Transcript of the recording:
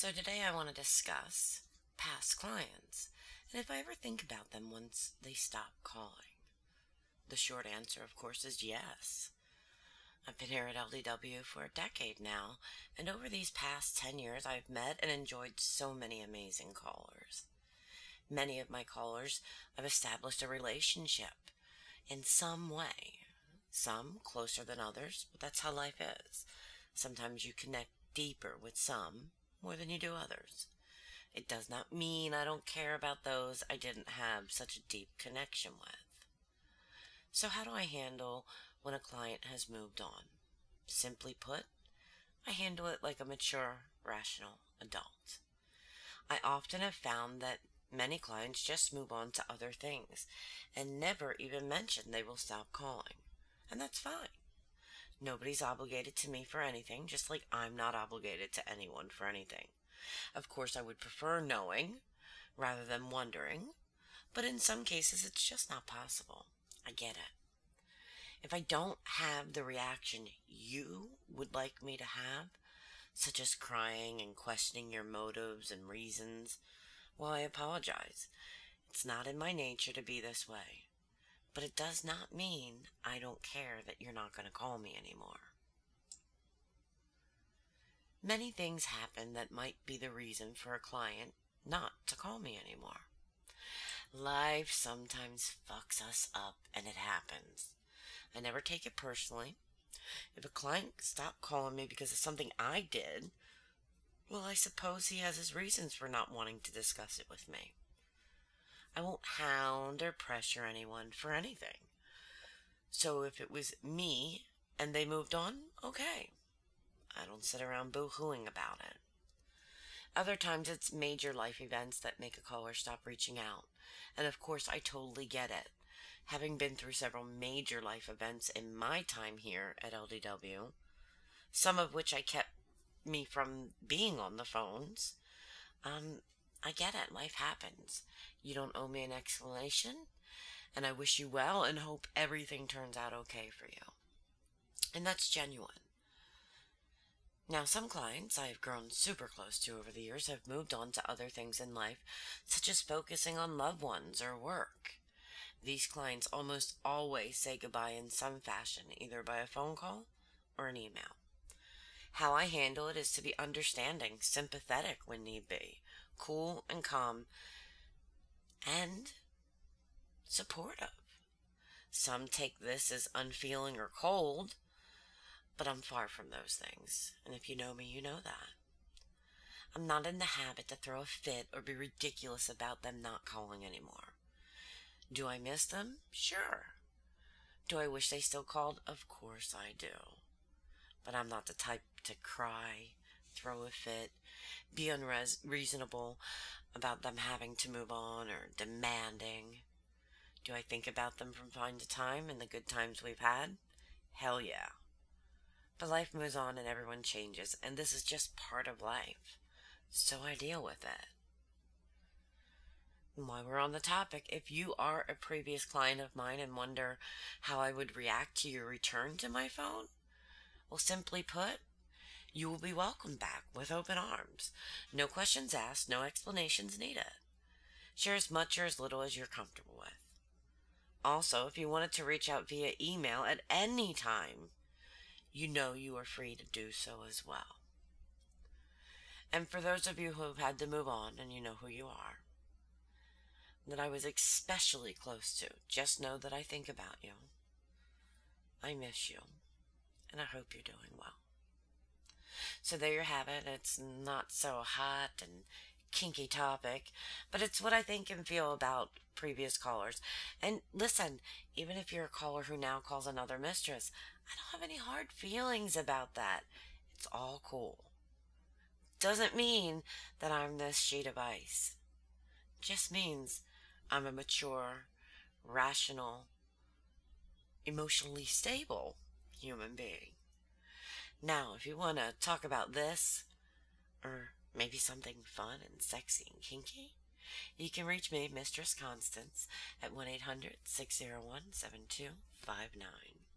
So today I want to discuss past clients and if I ever think about them once they stop calling. The short answer, of course, is yes. I've been here at LDW for a decade now, and over these past 10 years, I've met and enjoyed so many amazing callers. Many of my callers, I've established a relationship in some way. Some closer than others, but that's how life is. Sometimes you connect deeper with some more than you do others. It does not mean I don't care about those I didn't have such a deep connection with. So, how do I handle when a client has moved on? Simply put, I handle it like a mature, rational adult. I often have found that many clients just move on to other things and never even mention they will stop calling. And that's fine. Nobody's obligated to me for anything, just like I'm not obligated to anyone for anything. Of course, I would prefer knowing rather than wondering, but in some cases it's just not possible. I get it. If I don't have the reaction you would like me to have, such as crying and questioning your motives and reasons, well, I apologize. It's not in my nature to be this way. But it does not mean I don't care that you're not going to call me anymore. Many things happen that might be the reason for a client not to call me anymore. Life sometimes fucks us up and it happens. I never take it personally. If a client stopped calling me because of something I did, well, I suppose he has his reasons for not wanting to discuss it with me. I won't hound or pressure anyone for anything. So if it was me and they moved on, okay. I don't sit around boo hooing about it. Other times it's major life events that make a caller stop reaching out. And of course, I totally get it. Having been through several major life events in my time here at LDW, some of which I kept me from being on the phones, um, I get it. Life happens. You don't owe me an explanation. And I wish you well and hope everything turns out okay for you. And that's genuine. Now, some clients I have grown super close to over the years have moved on to other things in life, such as focusing on loved ones or work. These clients almost always say goodbye in some fashion, either by a phone call or an email. How I handle it is to be understanding, sympathetic when need be, cool and calm, and supportive. Some take this as unfeeling or cold, but I'm far from those things. And if you know me, you know that. I'm not in the habit to throw a fit or be ridiculous about them not calling anymore. Do I miss them? Sure. Do I wish they still called? Of course I do. But I'm not the type to cry, throw a fit, be unreasonable about them having to move on or demanding. Do I think about them from time to time and the good times we've had? Hell yeah. But life moves on and everyone changes, and this is just part of life. So I deal with it. While we're on the topic, if you are a previous client of mine and wonder how I would react to your return to my phone, well, simply put, you will be welcomed back with open arms. No questions asked, no explanations needed. Share as much or as little as you're comfortable with. Also, if you wanted to reach out via email at any time, you know you are free to do so as well. And for those of you who have had to move on and you know who you are, that I was especially close to, just know that I think about you. I miss you, and I hope you're doing well. So there you have it. It's not so hot and kinky topic, but it's what I think and feel about previous callers. And listen, even if you're a caller who now calls another mistress, I don't have any hard feelings about that. It's all cool. Doesn't mean that I'm this sheet of ice. Just means I'm a mature, rational, emotionally stable human being. Now, if you want to talk about this, or maybe something fun and sexy and kinky, you can reach me, Mistress Constance, at 1 800 601 7259.